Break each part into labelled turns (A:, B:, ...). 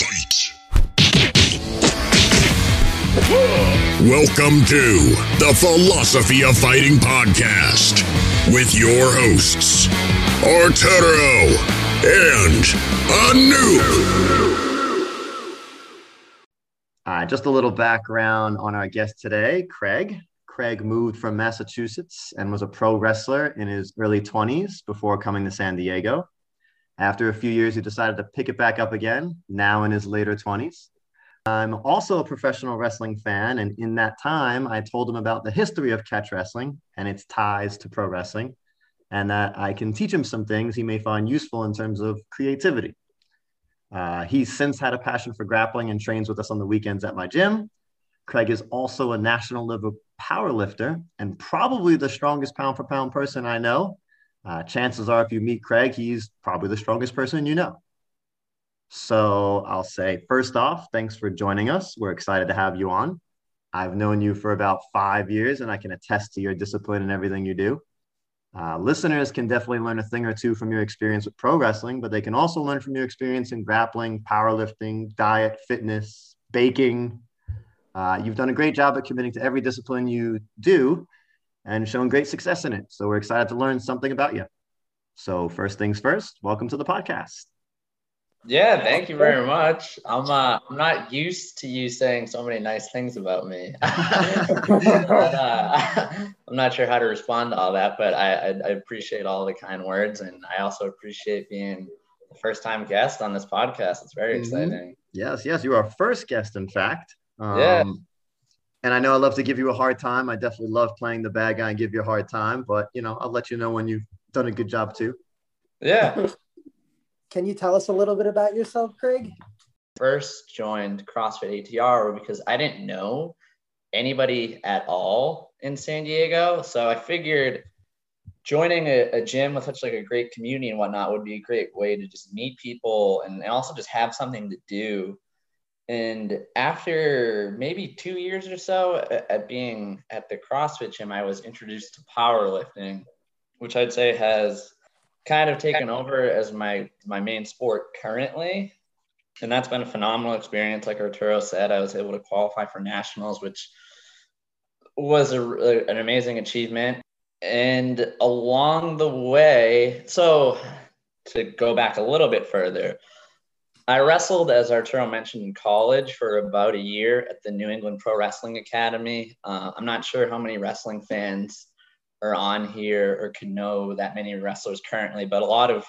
A: Fight! Welcome to the Philosophy of Fighting Podcast with your hosts, Arturo and Anoop.
B: Uh, just a little background on our guest today, Craig. Craig moved from Massachusetts and was a pro wrestler in his early 20s before coming to San Diego. After a few years, he decided to pick it back up again, now in his later 20s. I'm also a professional wrestling fan, and in that time, I told him about the history of catch wrestling and its ties to pro wrestling, and that I can teach him some things he may find useful in terms of creativity. Uh, he's since had a passion for grappling and trains with us on the weekends at my gym. Craig is also a national level powerlifter and probably the strongest pound for pound person I know. Uh, chances are, if you meet Craig, he's probably the strongest person you know. So I'll say, first off, thanks for joining us. We're excited to have you on. I've known you for about five years, and I can attest to your discipline and everything you do. Uh, listeners can definitely learn a thing or two from your experience with pro wrestling, but they can also learn from your experience in grappling, powerlifting, diet, fitness, baking. Uh, you've done a great job at committing to every discipline you do and shown great success in it. So we're excited to learn something about you. So, first things first, welcome to the podcast.
C: Yeah, thank you very much. I'm uh, I'm not used to you saying so many nice things about me. but, uh, I'm not sure how to respond to all that, but I, I, I appreciate all the kind words, and I also appreciate being the first time guest on this podcast. It's very mm-hmm. exciting.
B: Yes, yes, you are our first guest, in fact. Um, yeah. And I know I love to give you a hard time. I definitely love playing the bad guy and give you a hard time, but you know, I'll let you know when you've done a good job too.
C: Yeah.
D: Can you tell us a little bit about yourself, Craig?
C: First joined CrossFit ATR because I didn't know anybody at all in San Diego. So I figured joining a, a, gym with such like a great community and whatnot would be a great way to just meet people and, and also just have something to do. And after maybe two years or so at, being at the CrossFit gym, I was introduced to powerlifting, which I'd say has kind of taken over as my my main sport currently. And that's been a phenomenal experience. Like arturo said i was able to qualify for nationals which was a, an amazing achievement. And along the way so to go back a little bit further i wrestled as arturo mentioned in college for about a year at the new england pro wrestling academy uh, i'm not sure how many wrestling fans are on here or can know that many wrestlers currently, but a lot of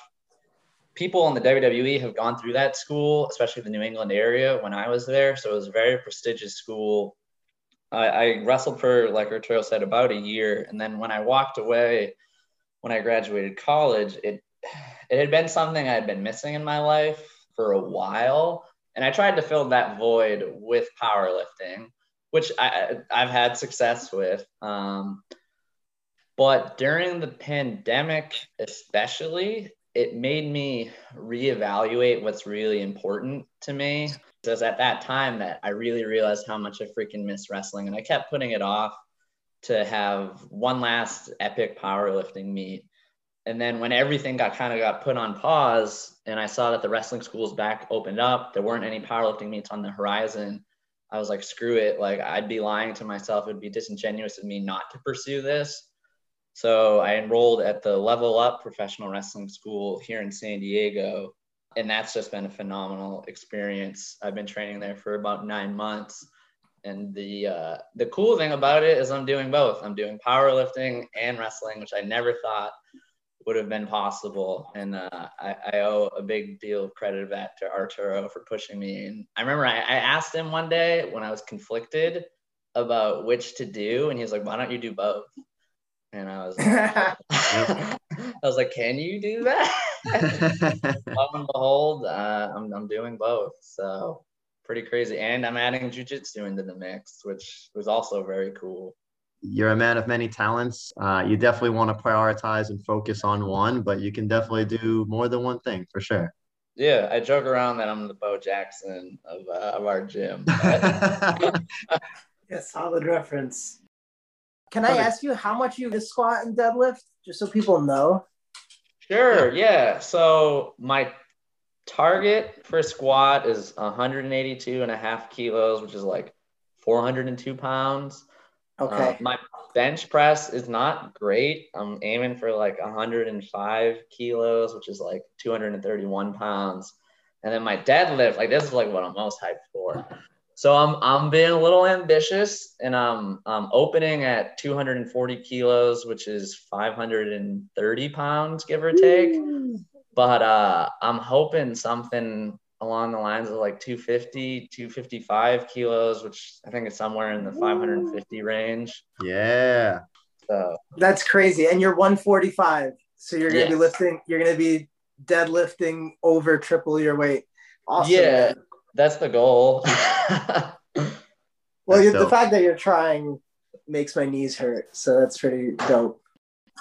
C: people in the WWE have gone through that school, especially the New England area when I was there. So it was a very prestigious school. I, I wrestled for, like Arturo said, about a year. And then when I walked away, when I graduated college, it it had been something I had been missing in my life for a while. And I tried to fill that void with powerlifting, which I, I've had success with. Um, but during the pandemic, especially, it made me reevaluate what's really important to me. It was at that time that I really realized how much I freaking miss wrestling. And I kept putting it off to have one last epic powerlifting meet. And then when everything got kind of got put on pause and I saw that the wrestling schools back opened up, there weren't any powerlifting meets on the horizon. I was like, screw it. Like I'd be lying to myself. It'd be disingenuous of me not to pursue this. So I enrolled at the Level Up Professional Wrestling School here in San Diego. And that's just been a phenomenal experience. I've been training there for about nine months. And the uh, the cool thing about it is I'm doing both. I'm doing powerlifting and wrestling, which I never thought would have been possible. And uh, I, I, owe a big deal of credit of that to Arturo for pushing me. And I remember I, I asked him one day when I was conflicted about which to do, and he was like, "Why don't you do both?" And I was, like, I was like, can you do that? Lo and behold, uh, I'm, I'm doing both. So pretty crazy. And I'm adding jujitsu into the mix, which was also very cool.
B: You're a man of many talents. Uh, you definitely want to prioritize and focus on one, but you can definitely do more than one thing for sure.
C: Yeah, I joke around that I'm the Bo Jackson of, uh, of our gym.
D: yeah, solid reference. Can I ask you how much you squat and deadlift, just so people know?
C: Sure. Yeah. So my target for squat is 182 and a half kilos, which is like 402 pounds.
D: Okay.
C: Uh, my bench press is not great. I'm aiming for like 105 kilos, which is like 231 pounds. And then my deadlift, like this is like what I'm most hyped for. So I'm I'm being a little ambitious, and I'm I'm opening at 240 kilos, which is 530 pounds, give or take. But uh, I'm hoping something along the lines of like 250, 255 kilos, which I think is somewhere in the 550 range.
B: Yeah.
C: So
D: That's crazy. And you're 145. So you're gonna be lifting, you're gonna be deadlifting over triple your weight. Awesome.
C: Yeah.
D: man.
C: that's the goal.
D: Well, the fact that you're trying makes my knees hurt. So that's pretty dope.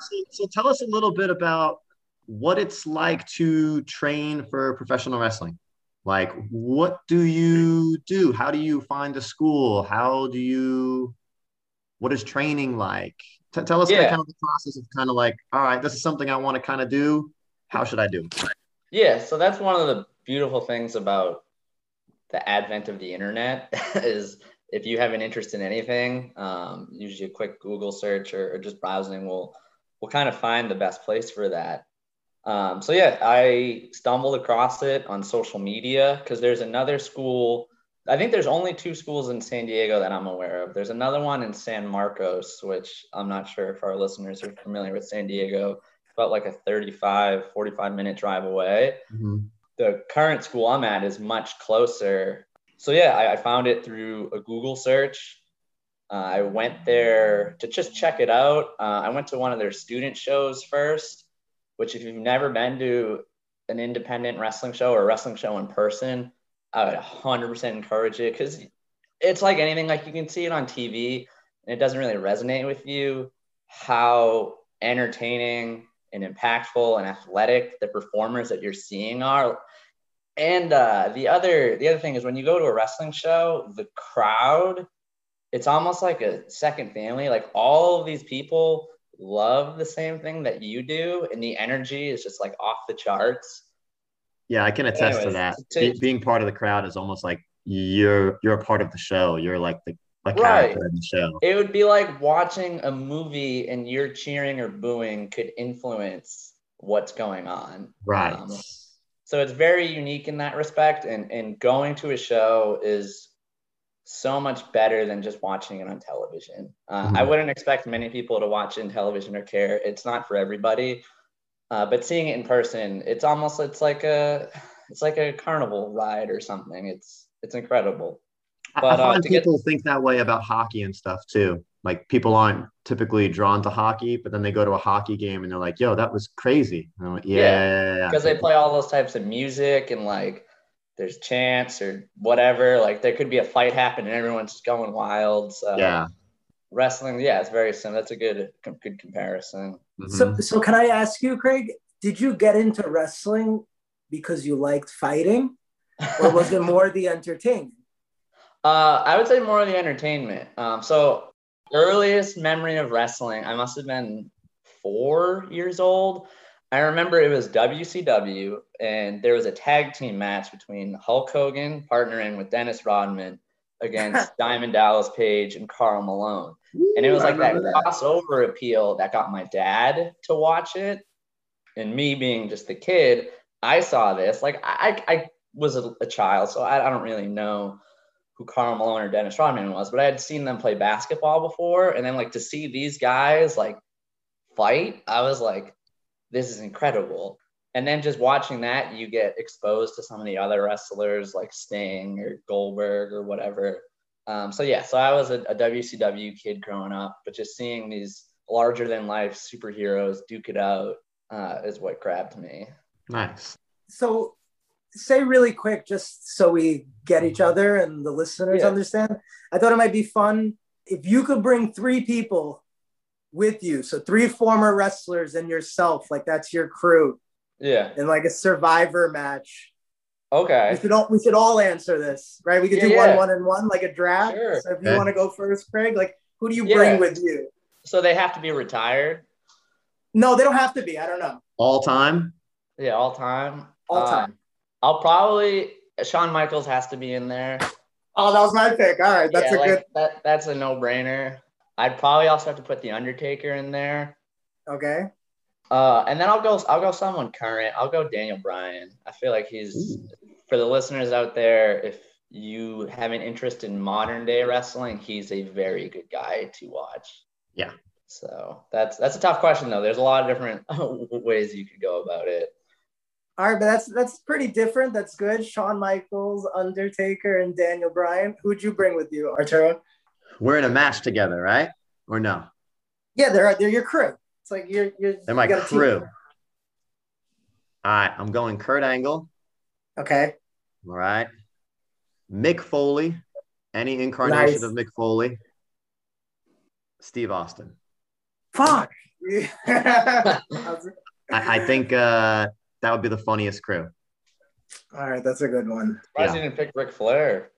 B: So, so tell us a little bit about what it's like to train for professional wrestling. Like, what do you do? How do you find a school? How do you, what is training like? T- tell us
C: Yeah.
B: kind of the process of kind of like, all right, this is something I want to kind of do. How should I do?
C: Yeah, so that's one of the beautiful things about the advent of the internet is if you have an interest in anything, um, usually a quick Google search or, or just browsing will will kind of find the best place for that. Um, so yeah, I stumbled across it on social media because there's another school. I think there's only two schools in San Diego that I'm aware of. There's another one in San Marcos, which I'm not sure if our listeners are familiar with San Diego. About like a 35, 45 minute drive away the current school I'm at is much closer. So yeah, I, I found it through a Google search. Uh, I went there to just check it out. Uh, I went to one of their student shows first, which if you've never been to an independent wrestling show or a wrestling show in person, I would 100% encourage it because it's like anything. Like you can see it on TV and it doesn't really resonate with you. How entertaining and impactful and athletic the performers that you're seeing are and uh, the other the other thing is when you go to a wrestling show the crowd it's almost like a second family like all of these people love the same thing that you do and the energy is just like off the charts
B: Yeah, I can attest to that.
C: to-
B: Be- being part of the crowd is almost like you're you're a part of the show. You're like the a
C: Right.
B: character in the show.
C: it would be like watching a movie and your cheering or booing could influence what's going on
B: Right.
C: Um, so it's very unique in that respect and and going to a show is so much better than just watching it on television uh, i
B: Mhm.
C: wouldn't expect many people to watch in television or care it's not for everybody uh, but seeing it in person it's almost it's like a it's like a carnival ride or something it's it's incredible
B: I-
C: But,
B: I
C: uh,
B: find
C: get-
B: people think that way about hockey and stuff too. Like people aren't typically drawn to hockey, but then they go to a hockey game and they're like, "Yo, that was crazy." And I'm like, "Yeah,
C: Yeah,
B: yeah, yeah, yeah."
C: because they play all those types of music and like there's chance or whatever like there could be a fight happen and everyone's just going wild so
B: yeah.
C: wrestling yeah it's very similar that's a good good comparison
D: So,
B: Mhm.
D: so can I ask you, Craig? Did you get into wrestling because you liked fighting, or was it more the entertainment?
C: uh i would say more of the entertainment um so earliest memory of wrestling i must have been four years old i remember it was wcw and there was a tag team match between hulk hogan partnering with dennis rodman against diamond dallas page and karl malone. And it was like that,
D: that.
C: crossover appeal that got my dad to watch it. And me being just a kid i saw this. Like i i was a, a child so I, I don't really know who karl malone or dennis rodman was but i had seen them play basketball before. And then like to see these guys like fight i was like this is incredible and then just watching that you get exposed to some of the other wrestlers like sting or goldberg or whatever um, so yeah, so I was a, a WCW kid growing up, but just seeing these larger than life superheroes duke it out uh, is what grabbed me.
B: Nice.
D: So, say really quick, just so we get each other and the listeners
C: Yeah.
D: understand. I thought it might be fun if you could bring three people with you. So, three former wrestlers and yourself, like that's your crew,
C: Yeah.
D: And like a survivor match. Okay. We
C: Okay.
D: should all we should all answer this, right? We could
C: Yeah,
D: do
C: yeah.
D: one, one, and one, like a draft.
C: Sure.
D: So if you want to go first, Craig, like who do you
C: Yeah.
D: bring with you?
C: So they have to be retired.
D: No, they don't have to be. I don't know.
B: All time.
C: Yeah, all time.
D: All
C: Uh,
D: time.
C: I'll probably Shawn Michaels has to be in there.
D: Oh, that was my pick. All right, that's
C: yeah,
D: a
C: like,
D: good.
C: That that's a no brainer. I'd probably also have to put the Undertaker in there.
D: Okay.
C: Uh, and then I'll go. I'll go someone current. I'll go Daniel Bryan. I feel like he's for the listeners out there. If you have an interest in modern day wrestling, he's a very good guy to watch.
B: Yeah.
C: So that's that's a tough question though. There's a lot of different ways you could go about it.
D: All right, but that's that's pretty different. That's good. Shawn Michaels, Undertaker, and Daniel Bryan. Who'd you bring with you, Arturo?
B: We're in a match together, right? Or no?
D: Yeah, they're they're your crew. It's like you're you're.
B: They're my
D: you got
B: crew. All right, I'm going Kurt Angle.
D: Okay.
B: All right. Mick Foley, any incarnation
D: Nice.
B: of Mick Foley. Steve Austin.
D: Fuck.
B: I, I think uh, that would be the funniest crew.
D: All right, that's a good one.
C: Surprised
B: Yeah.
C: you didn't pick Ric Flair.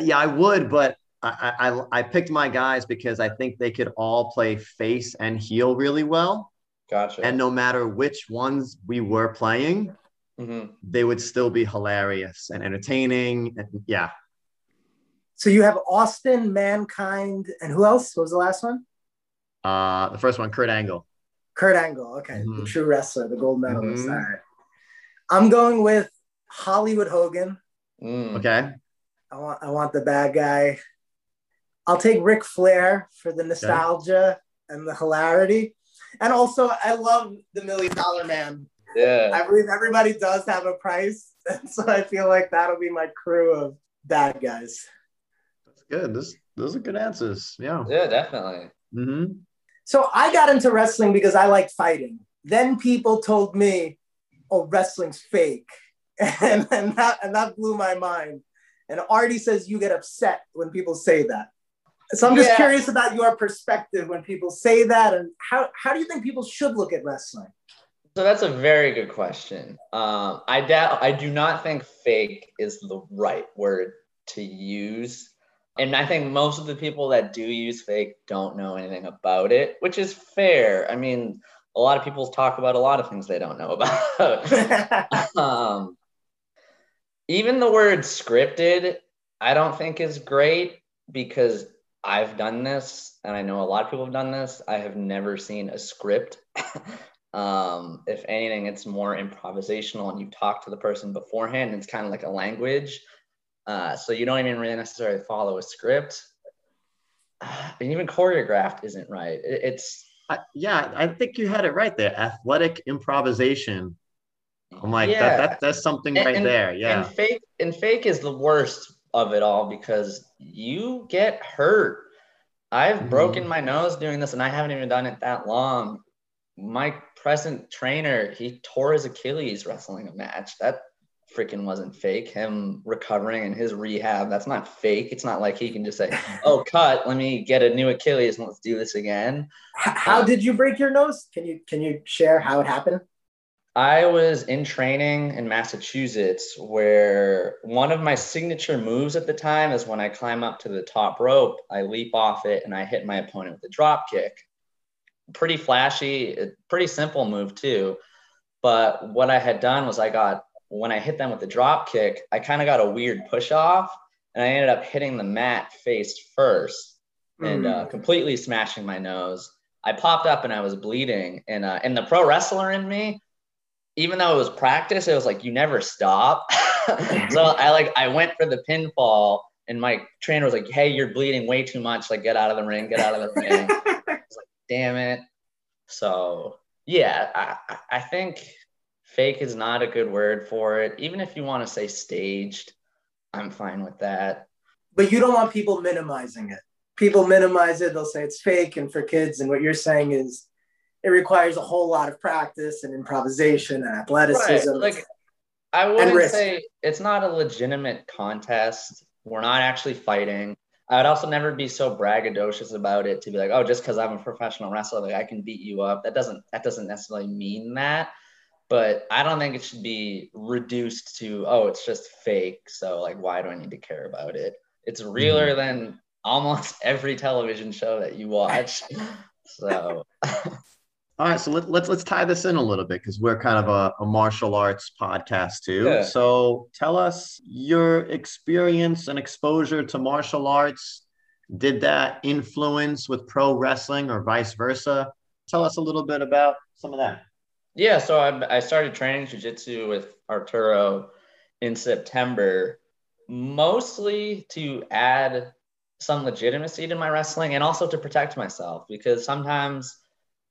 B: Yeah, I would, but I, I I- I picked my guys because I think they could all play face and heel really well.
C: Gotcha.
B: And no matter which ones we were playing,
C: Mhm.
B: they would still be hilarious and entertaining. And yeah,
D: So you have Austin, Mankind, and who else? What was the last one?
B: uh, the first one, Kurt Angle.
D: Kurt Angle. Okay, the
B: Mhm.
D: true wrestler, the gold medalist.
B: Mhm.
D: All right. I'm going with Hollywood Hogan.
C: Mm.
B: Okay.
D: I want I want the bad guy. I'll take Ric Flair for the nostalgia and the hilarity. And also I love the million dollar man.
C: Yeah.
D: I believe everybody does have a price. And so I feel like that'll be my crew of bad guys.
B: That's good. This, those are good answers. Yeah.
C: Yeah, definitely.
B: hmm
D: So I got into wrestling because I like fighting. Then people told me, oh, wrestling's fake. And, and, that, and that blew my mind. And Artie says you get upset when people say that. So I'm just
C: Yeah.
D: curious about your perspective when people say that and how, how do you think people should look at wrestling?
C: So that's a very good question. Um, I doubt, I do not think fake is the right word to use. And I think most of the people that do use fake don't know anything about it, which is fair. I mean, a lot of people talk about a lot of things they don't know about. um, even the word scripted, I don't think is great because I've done this and I know a lot of people have done this. I have never seen a script. um, if anything, it's more improvisational and you talk to the person beforehand. It's kind of like a language. Uh, so you don't even really necessarily follow a script. And even choreographed isn't right. It- it's
B: I, yeah, I think you had it right there. Athletic improvisation. I'm like,
C: Yeah.
B: that, that, that's something
C: And-
B: right
C: and-
B: there. Yeah.
C: And fake and fake is the worst of it all because you get hurt. I've
B: Mhm.
C: broken my nose doing this and I haven't even done it that long. My present trainer, he tore his Achilles wrestling a match. That freaking wasn't fake. Him recovering and his rehab, that's not fake. It's not like he can just say, "Oh, cut, let me get a new Achilles and let's do this again."
D: How did you break your nose? Can you can you share how it happened?
C: I was in training in Massachusetts where one of my signature moves at the time is when I climb up to the top rope, I leap off it and I hit my opponent with a drop kick. Pretty flashy, pretty simple move too. But what I had done was I got when I hit them with the drop kick, I kind of got a weird push off and I ended up hitting the mat face first and uh, completely smashing my nose. I popped up and I was bleeding, and uh, and the pro wrestler in me, even though it was practice, it was like you never stop. so I like I went for the pinfall, and my trainer was like, "Hey, you're bleeding way too much. Like, get out of the ring, get out of the ring." I was like, "Damn it!" So yeah, I I- I think fake is not a good word for it. Even if you want to say staged, I'm fine with that.
D: but you don't want people minimizing it. People minimize it, they'll say it's fake and for kids. And what you're saying is it requires a whole lot of practice and improvisation and athleticism.
C: Right. Like I wouldn't say it's not a legitimate contest. We're not actually fighting. I would also never be so braggadocious about it to be like, oh, just because I'm a professional wrestler, like I can beat you up. That doesn't that doesn't necessarily mean that. But I don't think it should be reduced to, oh, it's just fake. So like why do I need to care about it? It's mm-hmm. realer than almost every television show that you watch. So
B: All right, so let, let's let's tie this in a little bit because we're kind of a, a, martial arts podcast too.
C: Yeah.
B: So tell us your experience and exposure to martial arts. Did that influence with pro wrestling or vice versa? Tell us a little bit about some of that.
C: Yeah, so I, I started training jujitsu with Arturo in September, mostly to add some legitimacy to my wrestling and also to protect myself because sometimes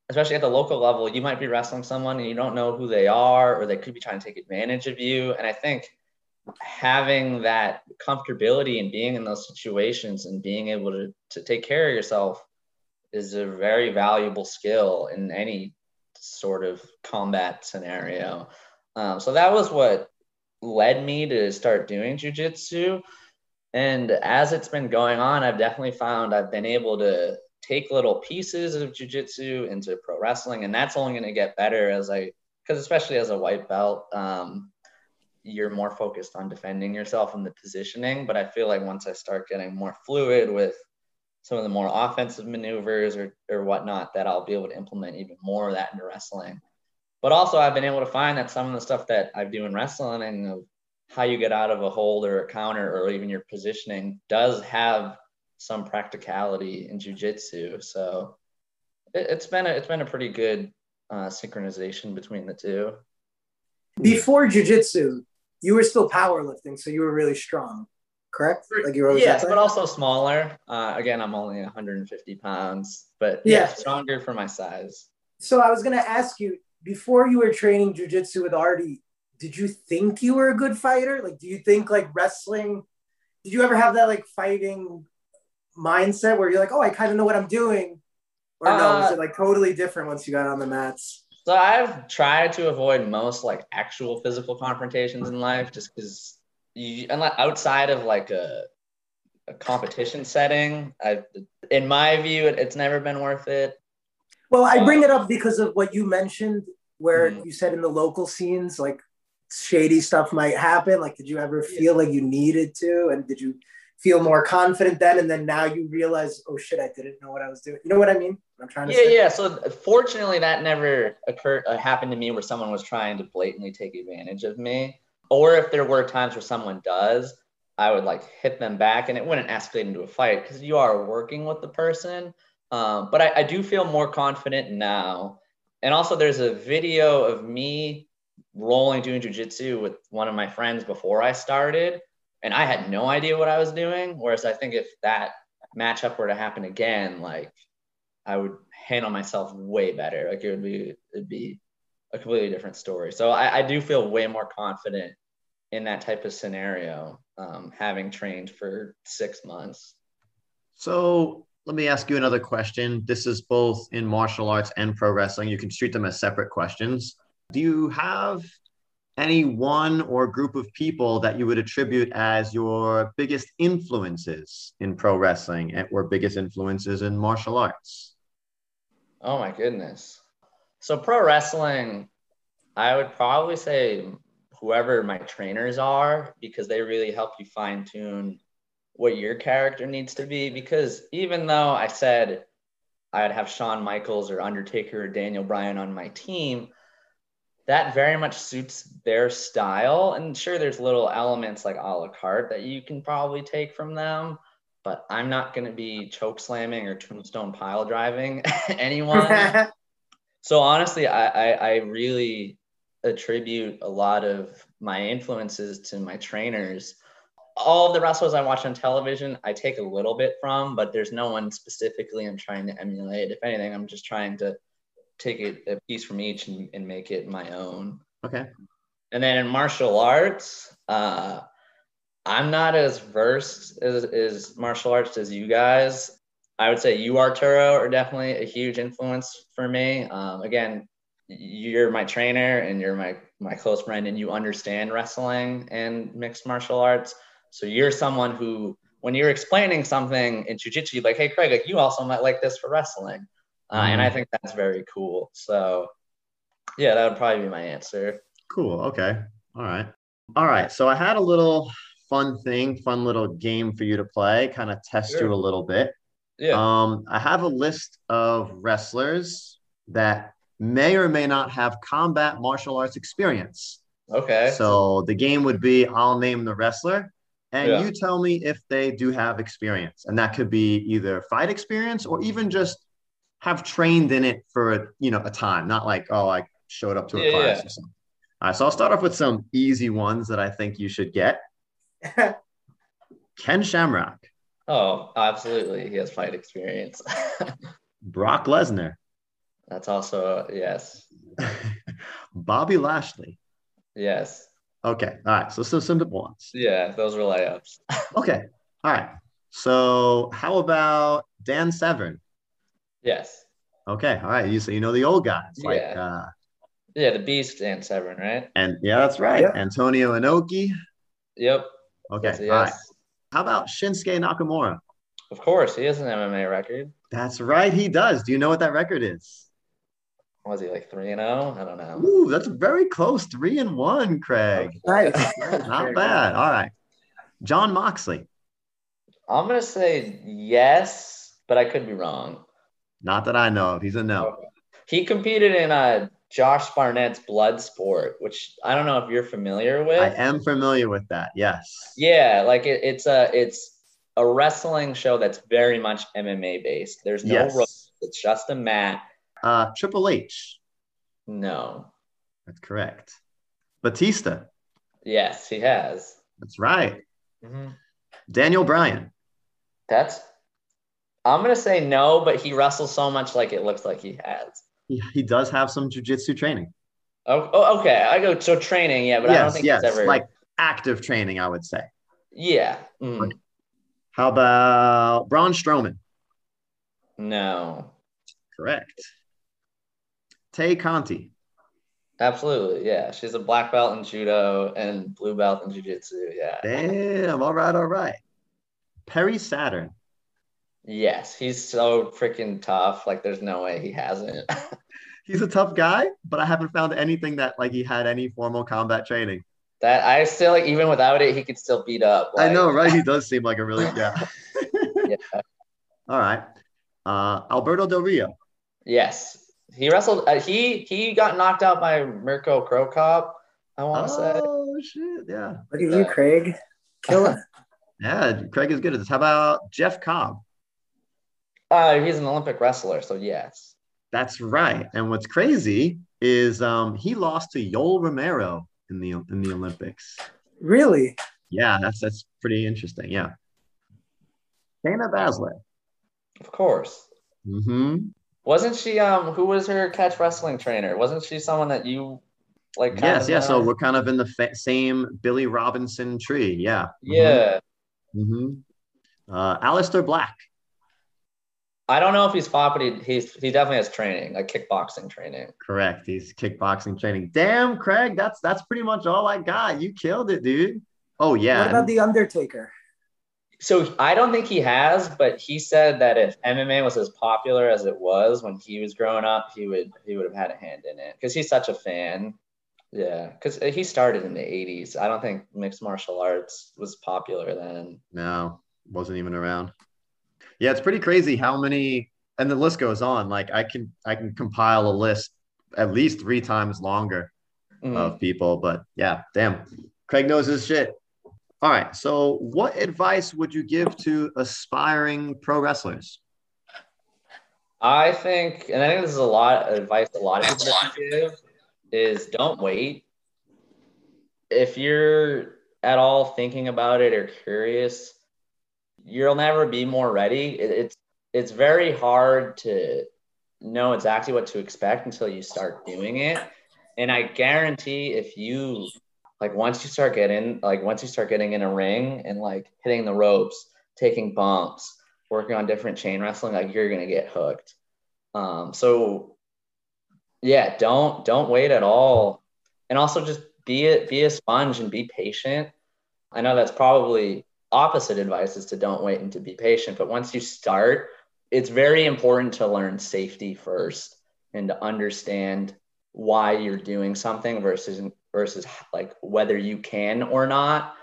C: especially at the local level, you might be wrestling someone and you don't know who they are, or they could be trying to take advantage of you. And I think having that comfortability and being in those situations and being able to, to take care of yourself is a very valuable skill in any sort of combat scenario. Um, so that was what led me to start doing jujitsu. And as it's been going on, I've definitely found I've been able to take little pieces of jujitsu into pro wrestling, and that's only going to get better as I, because especially as a white belt, um, you're more focused on defending yourself and the positioning. But I feel like once I start getting more fluid with some of the more offensive maneuvers or, or whatnot, that I'll be able to implement even more of that into wrestling. But also, I've been able to find that some of the stuff that I do in wrestling and how you get out of a hold or a counter or even your positioning does have some practicality in jujitsu. So it, has been a, it's been a pretty good uh, synchronization between the two.
D: Before jujitsu, you were still powerlifting, so you were really strong, correct?
C: Like you were yes, but also smaller. Uh, again, I'm only 150 pounds, but yeah, yeah, stronger for my size.
D: So I was gonna ask you before you were training jujitsu with Artie, did you think you were a good fighter? Like, do you think like wrestling? Did you ever have that like fighting mindset where you're like, oh, I kind of know what I'm doing? Or uh, no, is it like totally different once you got on the mats?
C: So I've tried to avoid most like actual physical confrontations in life just because you, outside of like a, a competition setting, I, in my view, it, it's never been worth it.
D: Well, I bring it up because of what you mentioned, where mm-hmm. you said in the local scenes, like shady stuff might happen. Like, did you ever feel like you needed to? And did you feel more confident then and then now you realize oh shit i didn't know what i was doing. You know what i mean? I'm trying to
C: yeah say? yeah so fortunately that never occurred uh, happened to me where someone was trying to blatantly take advantage of me. Or if there were times where someone does i would like hit them back and it wouldn't escalate into a fight because you are working with the person. Um, but I, I do feel more confident now. And also there's a video of me rolling doing jujitsu with one of my friends before i started and I had no idea what I was doing. Whereas I think if that matchup were to happen again, like I would handle myself way better. Like it would be it'd be a completely different story. So I, I do feel way more confident in that type of scenario, um, having trained for six months.
B: So let me ask you another question. This is both in martial arts and pro wrestling. You can treat them as separate questions. Do you have any one or group of people that you would attribute as your biggest influences in pro wrestling or biggest influences in martial arts?
C: Oh my goodness. So pro wrestling, I would probably say whoever my trainers are because they really help you fine tune what your character needs to be because even though I said I'd have Shawn Michaels or Undertaker or Daniel Bryan on my team, that very much suits their style. And sure, there's little elements like a la carte that you can probably take from them, but I'm not going to be choke slamming or tombstone pile driving anyone. so honestly, I, I, I really attribute a lot of my influences to my trainers. All of the wrestlers I watch on television, I take a little bit from, but there's no one specifically I'm trying to emulate. If anything, I'm just trying to take a, a piece from each and, and make it my own.
B: Okay.
C: And then in martial arts, uh, I'm not as versed as, as martial arts as you guys. I would say you, Arturo, are definitely a huge influence for me. Um, again, you're my trainer and you're my my close friend, and you understand wrestling and mixed martial arts. So you're someone who, when you're explaining something in jujitsu, you're like, "Hey, Craig, like, you also might like this for wrestling." Uh, and I mm. think that's very cool. So, yeah, that would probably be my answer.
B: Cool. Okay. All right. All right. So I had a little fun thing, fun little game for you to play, kind of test sure. you a little bit.
C: Yeah.
B: Um, I have a list of wrestlers that may or may not have combat martial arts experience.
C: Okay.
B: So the game would be I'll name the wrestler and
C: Yeah.
B: you tell me if they do have experience. And that could be either fight experience or even just have trained in it for a, you know, a time, not like, oh, I showed up to a
C: Yeah,
B: class
C: yeah.
B: or something. All right, so I'll start off with some easy ones that I think you should get. Ken Shamrock,
C: oh, absolutely. He has fight experience.
B: Brock Lesnar,
C: That's also yes.
B: Bobby Lashley.
C: Yes.
B: Okay, all right, so some simple ones.
C: Yeah, those were layups.
B: Okay, all right. So how about Dan Severn?
C: Yes.
B: Okay, all right. You so you know the old guys like
C: Yeah.
B: uh
C: Yeah, the Beast and Severn, right?
B: and yeah, that's right.
D: Yeah.
B: Antonio Inoki.
C: Yep.
B: Okay,
C: Yes,
B: all right. How about Shinsuke Nakamura?
C: Of course, he has an MMA record.
B: That's right, he does. Do you know what that record is?
C: Was he like three and zero? I don't know.
B: Ooh, that's very close. Three and one, Craig.
D: Nice.
B: Not bad. All right. Jon Moxley.
C: I'm gonna say yes, but I could be wrong.
B: Not that I know of. He's a no.
C: He competed in uh, Josh Barnett's Bloodsport, which I don't know if you're familiar with.
B: I am familiar with that. Yes.
C: Yeah, like it, it's a it's a wrestling show that's very much MMA based. There's no
B: Yes.
C: ropes. It's just a mat.
B: Uh, Triple H.
C: No.
B: That's correct. Batista.
C: Yes, he has.
B: That's right.
C: Mm-hmm.
B: Daniel Bryan.
C: That's. I'm gonna say no, but he wrestles so much like it looks like he has.
B: He, he does have some jujitsu training.
C: Oh, oh, okay. I go so training, yeah, but I don't think
B: yes.
C: it's ever
B: Like active training, I would say.
C: yeah. Mm,
B: How about Braun Strowman?
C: no,
B: Correct. Tay Conti.
C: absolutely, yeah. She's a black belt in judo and blue belt in jujitsu. Yeah.
B: Damn. All right. All right. Perry Saturn.
C: Yes, he's so freaking tough. Like, there's no way he hasn't.
B: He's a tough guy, but I haven't found anything that like he had any formal combat training.
C: that I still like, even without it, he could still beat up.
B: I know, right? He does seem like a really yeah.
C: Yeah.
B: All right. Uh, Alberto Del Rio.
C: Yes, he wrestled. Uh, he he got knocked out by Mirko Cro Cop. I want to say.
B: Oh shit! Yeah,
D: Look at you, Craig. Killing it.
B: yeah. Craig is good at this. How about Jeff Cobb?
C: Uh, he's an Olympic wrestler, so yes.
B: That's right. And what's crazy is um, he lost to Yoel Romero in the in the Olympics.
D: Really?
B: Yeah, that's that's pretty interesting. Yeah. Shayna Baszler.
C: Of course.
B: Mm-hmm.
C: Wasn't she? Um, who was her catch wrestling trainer? Wasn't she someone that you like? kind
B: Yes,
C: of
B: yeah. So we're kind of in the fa- same Billy Robinson tree. Yeah.
C: yeah.
B: Mm-hmm. Uh, Aleister Black.
C: I don't know if he's fought, but he he's, he definitely has training, like kickboxing training.
B: Correct. He's kickboxing training. Damn, Craig, that's that's pretty much all I got. You killed it, dude. Oh yeah.
D: What about the Undertaker?
C: So I don't think he has, but he said that if MMA was as popular as it was when he was growing up, he would he would have had a hand in it because he's such a fan. Yeah, because he started in the '80s. I don't think mixed martial arts was popular then.
B: no, wasn't even around. Yeah, it's pretty crazy how many, and the list goes on. Like I can I can compile a list at least three times longer
C: Mm.
B: of people. But yeah, damn, Craig knows his shit. All right. So, what advice would you give to aspiring pro wrestlers?
C: I think, and I think this is a lot of advice a lot of people give is don't wait. If you're at all thinking about it or curious, you'll never be more ready. It, it's it's very hard to know exactly what to expect until you start doing it. And I guarantee if you like once you start getting like once you start getting in a ring and like hitting the ropes, taking bumps, working on different chain wrestling, like you're gonna get hooked. Um, so yeah, don't don't wait at all, and also just be a, be a sponge and be patient. I know that's probably opposite advice is to don't wait and to be patient, but once you start, it's very important to learn safety first and to understand why you're doing something versus versus like whether you can or not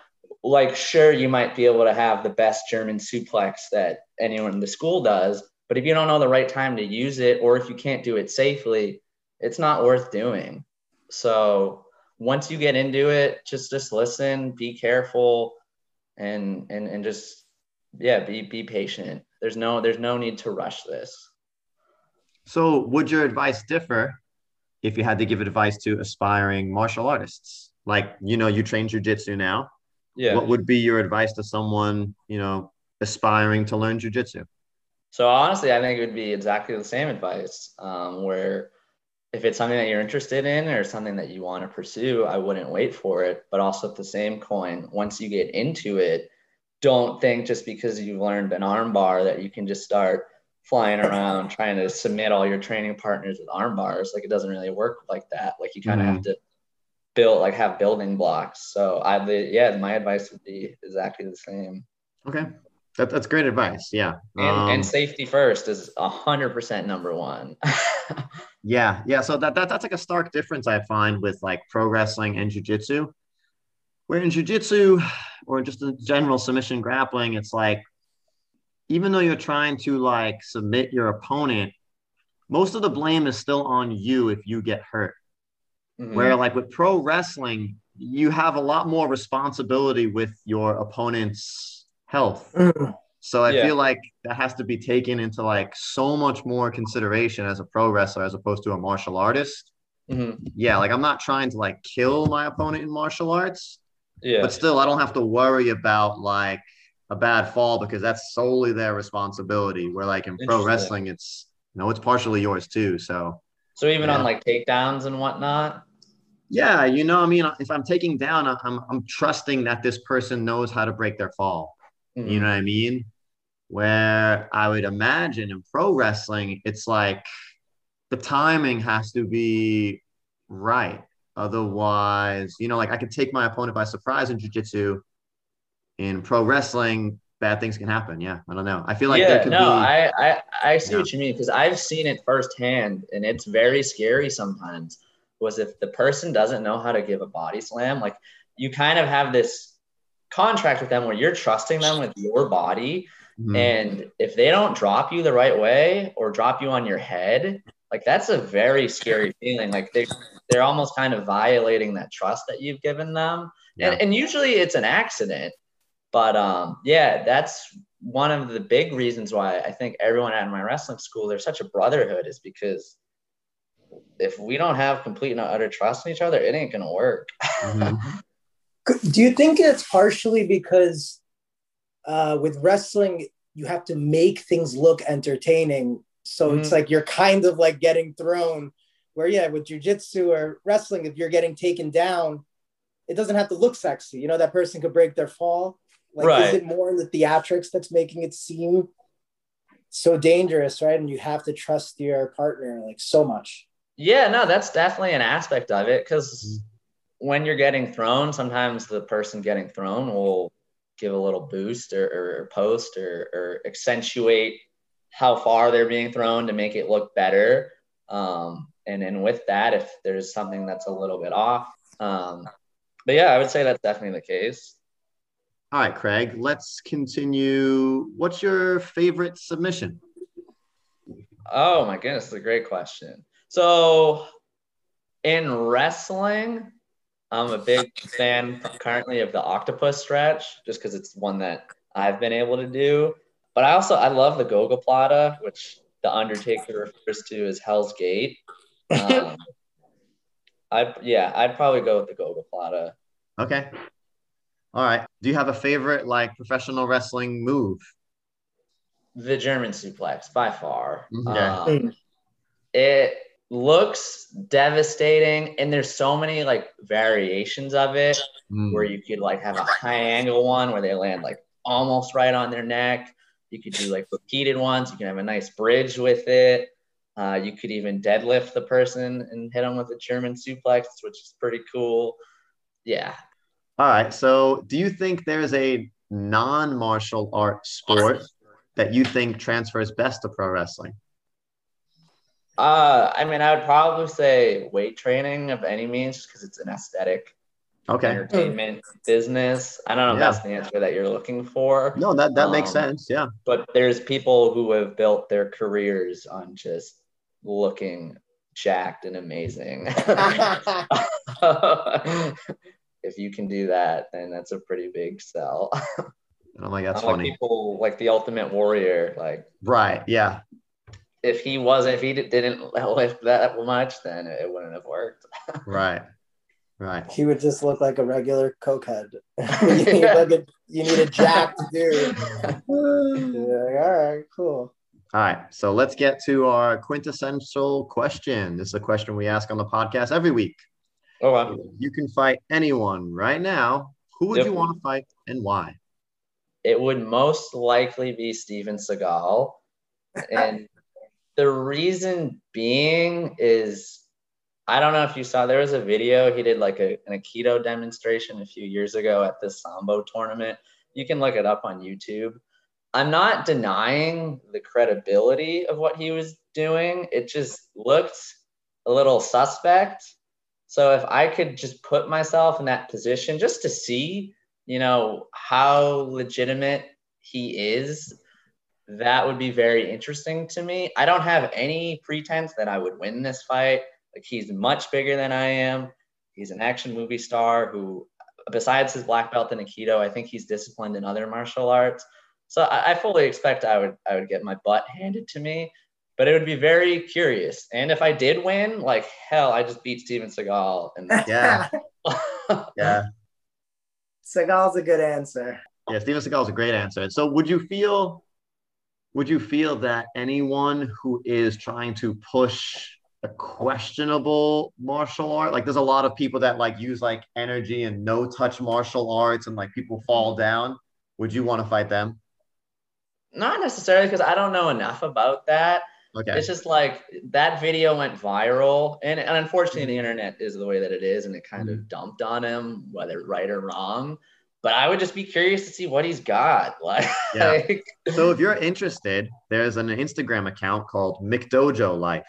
C: like sure you might be able to have the best german suplex that anyone in the school does but if you don't know the right time to use it or if you can't do it safely it's not worth doing. So once you get into it, just just listen, be careful, and and and just yeah, be be patient. There's no there's no need to rush this.
B: So, would your advice differ if you had to give advice to aspiring martial artists? Like, you know, you train jujitsu now.
C: Yeah.
B: What would be your advice to someone, you know, aspiring to learn jujitsu?
C: So honestly, I think it would be exactly the same advice. Um, where if it's something that you're interested in or something that you want to pursue, I wouldn't wait for it. But also at the same coin, once you get into it, don't think just because you've learned an armbar that you can just start flying around trying to submit all your training partners with arm bars. Like it doesn't really work like that. Like you kind of
B: Mhm.
C: have to build like have building blocks. So I yeah, my advice would be exactly the same.
B: Okay. That, that's great advice. Yeah.
C: And,
B: Um,
C: and safety first is a hundred percent number one.
B: yeah. Yeah. So that, that, that's like a stark difference I find with like pro wrestling and jujitsu. Where in jujitsu or just in general submission grappling, it's like, even though you're trying to like submit your opponent, most of the blame is still on you if you get hurt.
C: Mhm.
B: Where like with pro wrestling, you have a lot more responsibility with your opponent's health. So I
C: Yeah.
B: feel like that has to be taken into like so much more consideration as a pro wrestler as opposed to a martial artist.
C: Mhm.
B: Yeah, like I'm not trying to like kill my opponent in martial arts,
C: yeah.
B: but still I don't have to worry about like a bad fall because that's solely their responsibility. Where like in pro wrestling, it's you know it's partially yours too. So
C: So even
B: Yeah.
C: on like takedowns and whatnot.
B: yeah, you know, I mean, if I'm taking down, I'm I'm trusting that this person knows how to break their fall.
C: Mhm.
B: You know what I mean? Where I would imagine in pro wrestling, it's like the timing has to be right. Otherwise, you know, like I could take my opponent by surprise in jujitsu. In pro wrestling, bad things can happen. Yeah, I don't know. I feel like
C: yeah,
B: there could
C: no,
B: be.
C: I, I I see
B: Yeah.
C: what you mean because I've seen it firsthand, and it's very scary sometimes. Was if the person doesn't know how to give a body slam, like you kind of have this contract with them where you're trusting them with your body,
B: Mhm.
C: and if they don't drop you the right way or drop you on your head, like that's a very scary feeling. Like they they're almost kind of violating that trust that you've given them.
B: Yeah.
C: And, and usually it's an accident. But um, yeah, that's one of the big reasons why I think everyone at my wrestling school, there's such a brotherhood, is because if we don't have complete and utter trust in each other, it ain't gonna work.
B: Mhm.
D: Do you think it's partially because uh, with wrestling, you have to make things look entertaining? So it's
C: Mhm.
D: like you're kind of like getting thrown. Where, yeah, with jujitsu or wrestling, if you're getting taken down, it doesn't have to look sexy. You know, that person could break their fall. Like,
C: Right.
D: is it more in the theatrics that's making it seem so dangerous, right? And you have to trust your partner like so much.
C: Yeah, no, that's definitely an aspect of it because when you're getting thrown, sometimes the person getting thrown will give a little boost or, or post or, or accentuate how far they're being thrown to make it look better. Um, and and with that, if there's something that's a little bit off, um, but yeah, I would say that's definitely the case.
B: All right, Craig, let's continue. What's your favorite submission?
C: Oh my goodness, that's a great question. So in wrestling, I'm a big fan currently of the octopus stretch, just because it's one that I've been able to do. But I also I love the Gogoplata, which the Undertaker refers to as Hell's Gate. Um, I yeah, I'd probably go with the Gogoplata.
B: Okay. All right. Do you have a favorite like professional wrestling move?
C: The German suplex by far.
B: Okay.
C: Um, it looks devastating, and there's so many like variations of it.
B: Mm.
C: where you could like have a high angle one where they land like almost right on their neck. You could do like repeated ones. You can have a nice bridge with it. Uh, you could even deadlift the person and hit them with a German suplex, which is pretty cool. Yeah.
B: All right. So, do you think there's a non-martial art sport that you think transfers best to pro wrestling?
C: Uh, I mean, I would probably say weight training of any means just because it's an aesthetic
B: Okay.
C: entertainment business. I don't know
B: Yeah.
C: if that's the answer that you're looking for.
B: No, that that makes
C: Um,
B: sense. Yeah.
C: but there's people who have built their careers on just looking jacked and amazing. if you can do that, then that's a pretty big sell.
B: I'm like, that's
C: like
B: funny.
C: people like the Ultimate Warrior, like
B: Right. Yeah.
C: If he wasn't, if he didn't lift that much, then it wouldn't have worked.
B: Right. Right.
D: He would just look like a regular cokehead. you, need like a, you need a jacked dude. You're like, All right, cool.
B: All right. So let's get to our quintessential question. This is a question we ask on the podcast every week.
C: Oh, wow.
B: You can fight anyone right now. Who would
C: Yep.
B: you want to fight and why?
C: it would most likely be Steven Seagal. And the reason being is I don't know if you saw there was a video he did like a, an Aikido demonstration a few years ago at the Sambo tournament. You can look it up on YouTube. I'm not denying the credibility of what he was doing. It just looked a little suspect. So if I could just put myself in that position just to see you know, how legitimate he is, that would be very interesting to me. I don't have any pretense that I would win this fight. Like he's much bigger than I am. He's an action movie star who, besides his black belt in Aikido, I think he's disciplined in other martial arts. So I, I fully expect I would I would get my butt handed to me, but it would be very curious. And if I did win, like hell, I just beat Steven Seagal. And
B: Yeah. Yeah.
D: Seagal's a good answer.
B: Yeah. Steven Seagal's a great answer. So would you feel would you feel that anyone who is trying to push a questionable martial art, like there's a lot of people that like use like energy and no touch martial arts and like people fall mm-hmm. down. Would you want to fight them?
C: not necessarily because I don't know enough about that.
B: Okay.
C: It's just like that video went viral, and, and unfortunately, the mm-hmm. internet is the way that it is, and it kind of mm-hmm. dumped on him, whether right or wrong. But I would just be curious to see what he's got. Like,
B: Yeah. So if you're interested, there's an Instagram account called McDojo Life.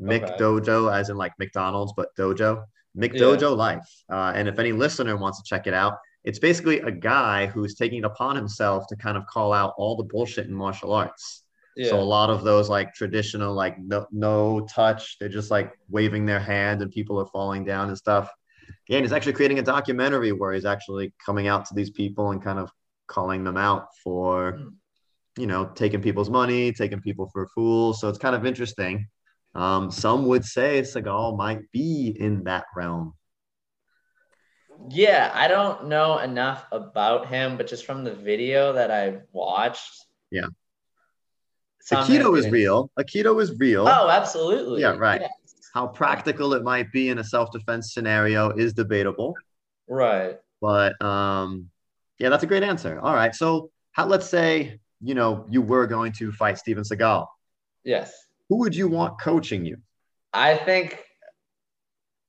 C: Okay.
B: McDojo, as in like McDonald's, but dojo.
C: Yeah.
B: McDojo Life. Uh, and if any listener wants to check it out, it's basically a guy who's taking it upon himself to kind of call out all the bullshit in martial arts.
C: yeah.
B: So a lot of those like traditional, like no, no touch, they're just like waving their hand and people are falling down and stuff. Yeah, and he's actually creating a documentary where he's actually coming out to these people and kind of calling them out for, you know, taking people's money, taking people for fools. So it's kind of interesting. Um, some would say Seagal might be in that realm.
C: yeah, I don't know enough about him, but just from the video that I watched,
B: Yeah. Aikido is real. Aikido is real.
C: Oh, absolutely.
B: Yeah, right.
C: Yes.
B: How practical it might be in a self-defense scenario is debatable.
C: Right.
B: But um, yeah, that's a great answer. All right. So how, let's say, you know, you were going to fight Steven Seagal.
C: Yes.
B: Who would you want coaching you?
C: I think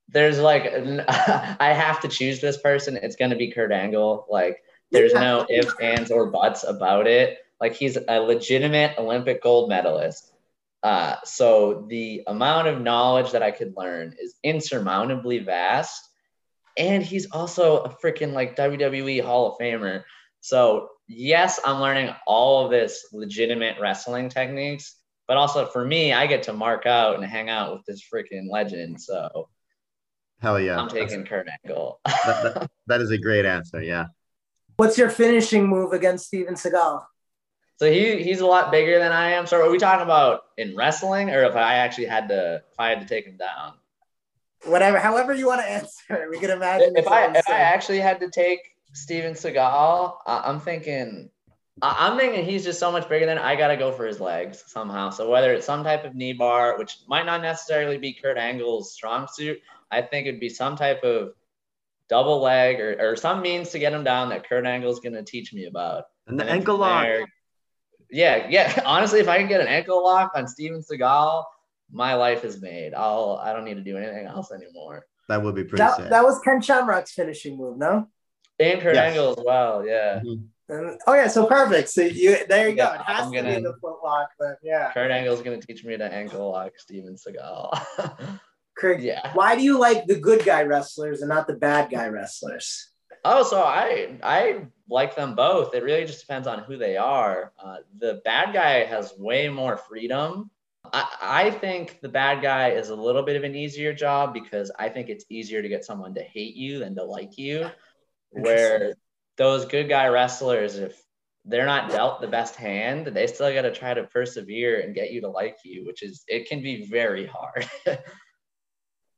C: there's like I have to choose this person. It's gonna be Kurt Angle. Like there's no ifs, ands, or buts about it. Like he's a legitimate Olympic gold medalist. Uh, so the amount of knowledge that I could learn is insurmountably vast. And he's also a freaking like WWE Hall of Famer. So yes, I'm learning all of this legitimate wrestling techniques, but also for me, I get to mark out and hang out with this freaking legend. So
B: Hell yeah.
C: I'm taking Kurt Angle.
B: That, that- that is a great answer. Yeah.
D: What's your finishing move against Steven Seagal?
C: So he he's a lot bigger than I am. So are we talking about in wrestling, or if I actually had to if I had to take him down?
D: Whatever, however you want to answer. We can imagine.
C: If
D: it's
C: I if I actually had to take Steven Seagal, I- I'm thinking. I- I'm thinking he's just so much bigger than I gotta go for his legs somehow. So whether it's some type of knee bar, which might not necessarily be Kurt Angle's strong suit, I think it'd be some type of double leg or, or some means to get him down that Kurt Angle's gonna teach me about.
B: And the
C: And
B: ankle lock.
C: there- Yeah, yeah. Honestly, if I can get an ankle lock on Steven Seagal, my life is made. I'll I don't need to do anything else anymore.
B: That would be pretty
D: that,
B: sick.
D: that was Ken Shamrock's finishing move, no?
C: And Kurt
B: Yes.
C: Angle as well, yeah.
B: Mhm.
D: And, oh yeah, so perfect. So you there you go.
C: Yeah,
D: It has
C: I'm
D: to be
C: gonna-
D: the footlock, but yeah.
C: Kurt Angle's gonna teach me to ankle lock Steven Seagal.
D: Craig,
C: yeah.
D: why do you like the good guy wrestlers and not the bad guy wrestlers?
C: Oh, so I I like them both. It really just depends on who they are. Uh, the bad guy has way more freedom I, I think the bad guy is a little bit of an easier job because I think it's easier to get someone to hate you than to like you. Where those good guy wrestlers, if they're not dealt the best hand, they still got to try to persevere and get you to like you, which is it can be very hard.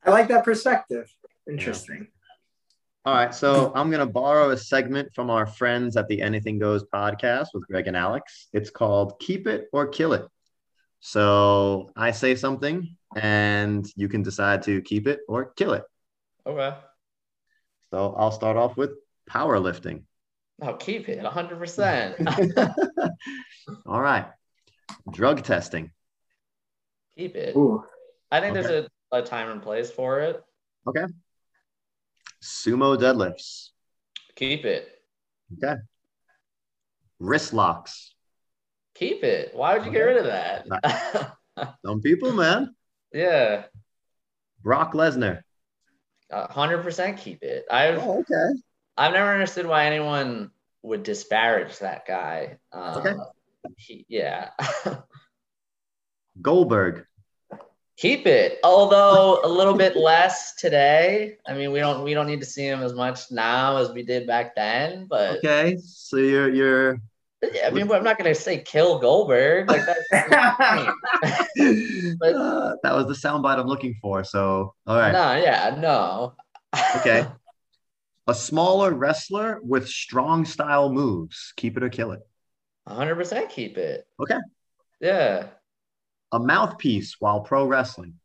D: I like that perspective. Interesting.
B: All right, so I'm gonna borrow a segment from our friends at the Anything Goes podcast with Greg and Alex. It's called "Keep It or Kill It." So I say something, and you can decide to keep it or kill it.
C: okay.
B: So I'll start off with powerlifting.
C: No, keep it 100%.
B: All right, drug testing.
C: keep it.
D: Ooh.
C: I think there's a, a time and place for it.
B: Sumo deadlifts.
C: Keep it.
B: Okay. Wrist locks.
C: Keep it. Why would you get rid of that?
B: Some people, man.
C: yeah.
B: Brock Lesnar.
C: Hundred percent keep it. I've
B: Oh, okay.
C: I've never understood why anyone would disparage that guy. Um,
B: Okay.
C: he- yeah.
B: Goldberg.
C: Keep it. Although a little bit less today. I mean, we don't we don't need to see him as much now as we did back then. But
B: Okay, so you're you're.
C: Yeah, I mean, I'm not gonna say kill Goldberg. Like that's But-
B: Uh, that was the soundbite I'm looking for. So, all right.
C: no, yeah, no.
B: Okay. A smaller wrestler with strong style moves. Keep it or kill it.
C: 100% keep it.
B: Okay.
C: Yeah.
B: A mouthpiece while pro wrestling.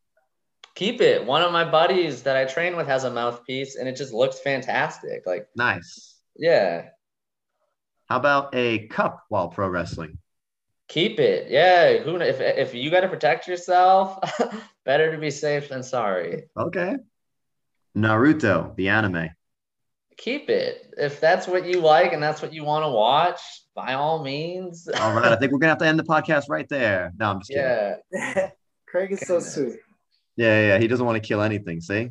C: Keep it. One of my buddies that I train with has a mouthpiece and it just looks fantastic. Like,
B: Nice.
C: yeah.
B: How about a cup while pro wrestling?
C: Keep it. Yeah. Who if if you got to protect yourself, better to be safe than sorry.
B: Okay. Naruto, the anime.
C: Keep it. If that's what you like and that's what you want to watch, by all means.
B: All right. I think we're going to have to end the podcast right there. No, I'm just kidding.
C: Yeah.
D: Craig is so sweet.
B: Yeah, yeah. He doesn't want to kill anything. See?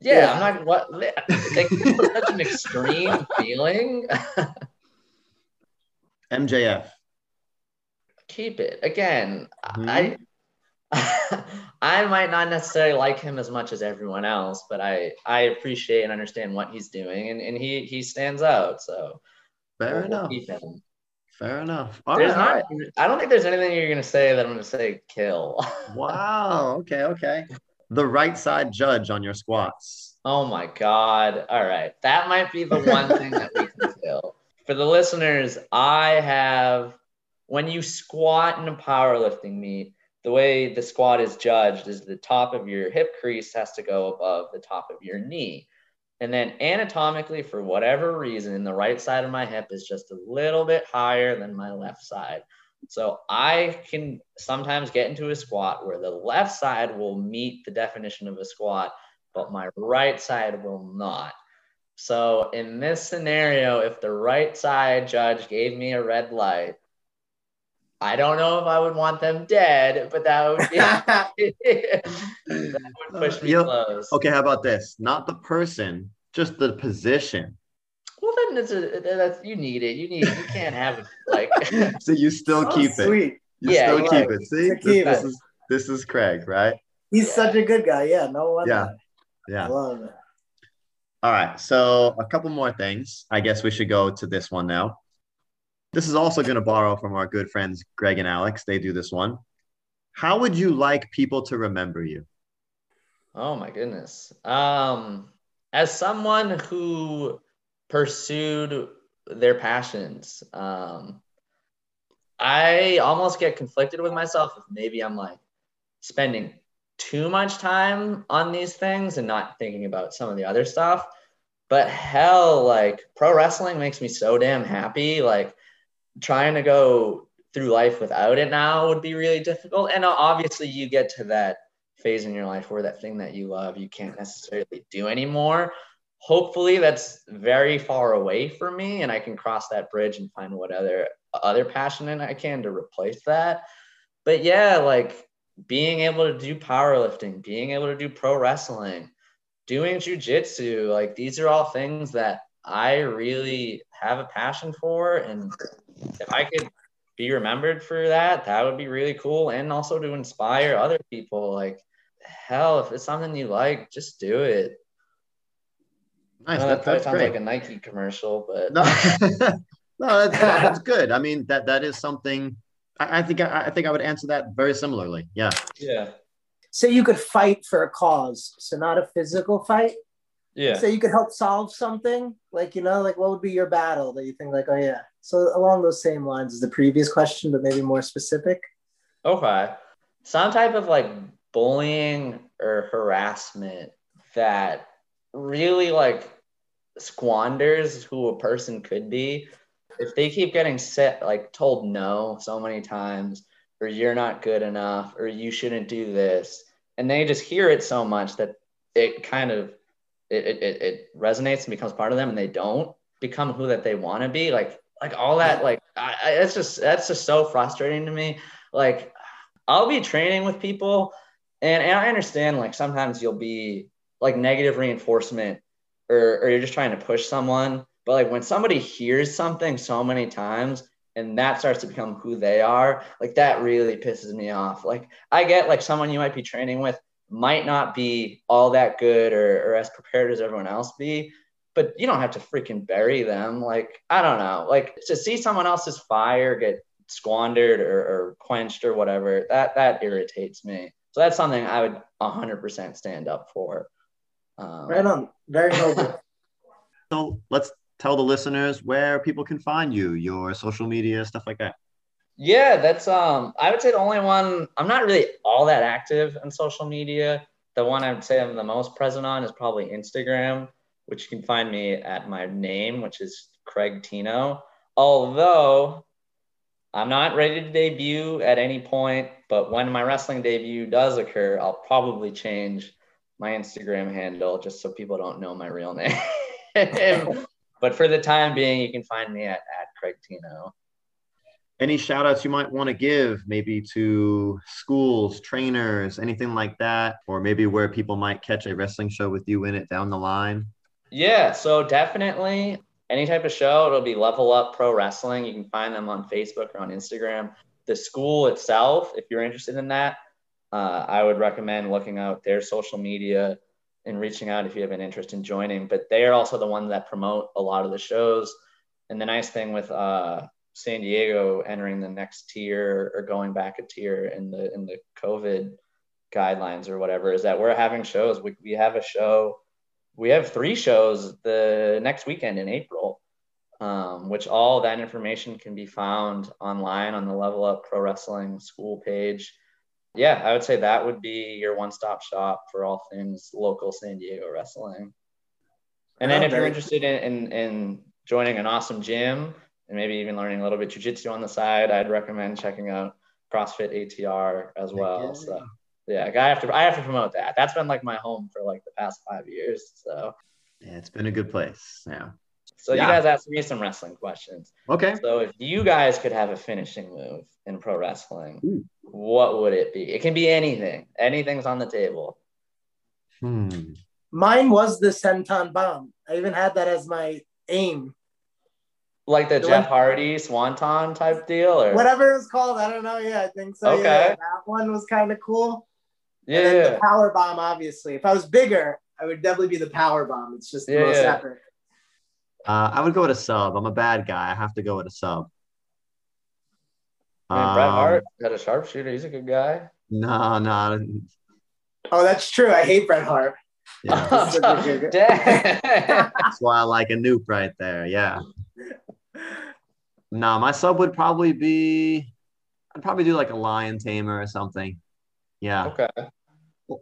C: Yeah,
D: Yeah.
C: I'm not what like, such an extreme feeling.
B: MJF.
C: Keep it. Again,
B: Mhm.
C: I I might not necessarily like him as much as everyone else, but I I appreciate and understand what he's doing and, and he he stands out. So
B: Fair
C: we'll-
B: enough. Fair enough. All right.
C: not I don't think there's anything you're gonna say that I'm gonna say kill.
B: Wow. Okay. Okay. The right side judge on your squats.
C: Oh my God. All right. That might be the one thing that we can kill. For the listeners, I have, when you squat in a powerlifting meet, the way the squat is judged is the top of your hip crease has to go above the top of your knee. And then anatomically, for whatever reason, the right side of my hip is just a little bit higher than my left side. So I can sometimes get into a squat where the left side will meet the definition of a squat, but my right side will not. So in this scenario, if the right side judge gave me a red light, I don't know if I would want them dead, but that would be that would push me
B: You'll-
C: close.
B: Okay. How about this? Not the person, just the position.
C: Well, then it's a, that's you need it. You need you can't have it like
B: So you still
D: So
B: keep it. You
C: Yeah,
B: still keep
D: like-
B: it. See,
D: to
B: this,
D: keep
B: this
C: it.
B: is this is Craig, right?
D: He's
C: Yeah.
D: such a good guy. Yeah, no wonder.
B: Yeah.
D: I
B: Yeah.
D: love it.
B: All right. So a couple more things. I guess we should go to this one now. This is also going to borrow from our good friends Greg and Alex. They do this one. How would you like people to remember you?
C: Oh my goodness. Um, as someone who pursued their passions, um, I almost get conflicted with myself if maybe I'm like spending too much time on these things and not thinking about some of the other stuff. But hell, like pro wrestling makes me so damn happy. Like trying to go through life without it now would be really difficult. And obviously, you get to that phase in your life where that thing that you love you can't necessarily do anymore. Hopefully, that's very far away from me, and I can cross that bridge and find what other other passion I can to replace that. But yeah, like being able to do powerlifting, being able to do pro wrestling, doing jujitsu, like these are all things that I really have a passion for. And if I could be remembered for that, that would be really cool. And also to inspire other people. Like, hell, if it's something you like, just do it.
B: Nice.
C: I
B: That,
C: that sounds
B: great.
C: like a Nike commercial, but
B: no, no, that's, that's good. I mean, that that is something. I, I think I, I think I would answer that very similarly. Yeah.
C: yeah,
D: Say you could fight for a cause, so not a physical fight.
C: yeah.
D: Say you could help solve something, like you know, like what would be your battle that you think like, oh yeah. So along those same lines as the previous question, but maybe more specific.
C: Okay. Some type of like bullying or harassment that really like squanders who a person could be. If they keep getting set, like told no so many times, or you're not good enough, or you shouldn't do this, and they just hear it so much that it kind of it, it, it- it resonates and becomes part of them, and they don't become who that they want to be. Like like all that like I, I, it's just that's just so frustrating to me. Like I'll be training with people and, and I understand like sometimes you'll be like negative reinforcement or, or you're just trying to push someone. But like when somebody hears something so many times and that starts to become who they are, like that really pisses me off. Like I get like someone you might be training with might not be all that good or, or as prepared as everyone else be, but you don't have to freaking bury them. Like, I don't know, like to see someone else's fire get squandered or, or quenched or whatever, that, that irritates me. So that's something I would 100% stand up for. Um,
D: Right on. Very noble.
B: So let's tell the listeners where people can find you, your social media, stuff like that.
C: Yeah, that's um I would say the only one I'm not really all that active on social media. The one I would say I'm the most present on is probably Instagram, which you can find me at my name, which is Craig Tino. Although I'm not ready to debut at any point, but when my wrestling debut does occur, I'll probably change my Instagram handle just so people don't know my real name. but for the time being, you can find me at, at Craig Tino.
B: Any shout outs you might want to give, maybe to schools, trainers, anything like that, or maybe where people might catch a wrestling show with you in it down the line?
C: Yeah, so definitely any type of show, it'll be Level Up Pro Wrestling. You can find them on Facebook or on Instagram. The school itself, if you're interested in that, uh, I would recommend looking out their social media and reaching out if you have an interest in joining. But they are also the ones that promote a lot of the shows. And the nice thing with uh, San Diego entering the next tier or going back a tier in the in the COVID guidelines or whatever is that we're having shows. We, we have a show we have three shows the next weekend in April, um, which all that information can be found online on the Level Up Pro Wrestling School page. Yeah, I would say that would be your one stop shop for all things local San Diego wrestling. And then if you're interested in, in, in joining an awesome gym and maybe even learning a little bit jujitsu on the side, I'd recommend checking out CrossFit ATR as well. So yeah, I have to I have to promote that. That's been like my home for like the past five years. So
B: Yeah, it's been a good place. Yeah.
C: so
B: Yeah.
C: you guys asked me some wrestling questions.
B: Okay.
C: So if you guys could have a finishing move in pro wrestling,
B: Ooh.
C: what would it be? It can be anything. Anything's on the table.
B: Hmm.
D: Mine was the senton bomb. I even had that as my aim.
C: Like the
D: The
C: Jeff
D: one-
C: Hardy Swanton type deal or
D: Whatever it's called, I don't know. Yeah, I think so.
C: Okay.
D: Yeah, that one was kind of cool.
C: Yeah,
D: And then
C: yeah.
D: the power bomb, obviously. If I was bigger, I would definitely be the power bomb. It's just the
C: Yeah,
D: most
C: yeah.
D: epic.
B: Uh, I would go with a sub. I'm a bad guy. I have to go with a sub.
C: I mean, Bret
B: Um,
C: Hart had a sharpshooter. He's a good guy.
B: No, no.
D: Oh, that's true. I hate Bret Hart.
B: Yeah,
C: Damn.
B: that's why I like a noob right there. Yeah. No, my sub would probably be. I'd probably do like a lion tamer or something. Yeah.
C: okay.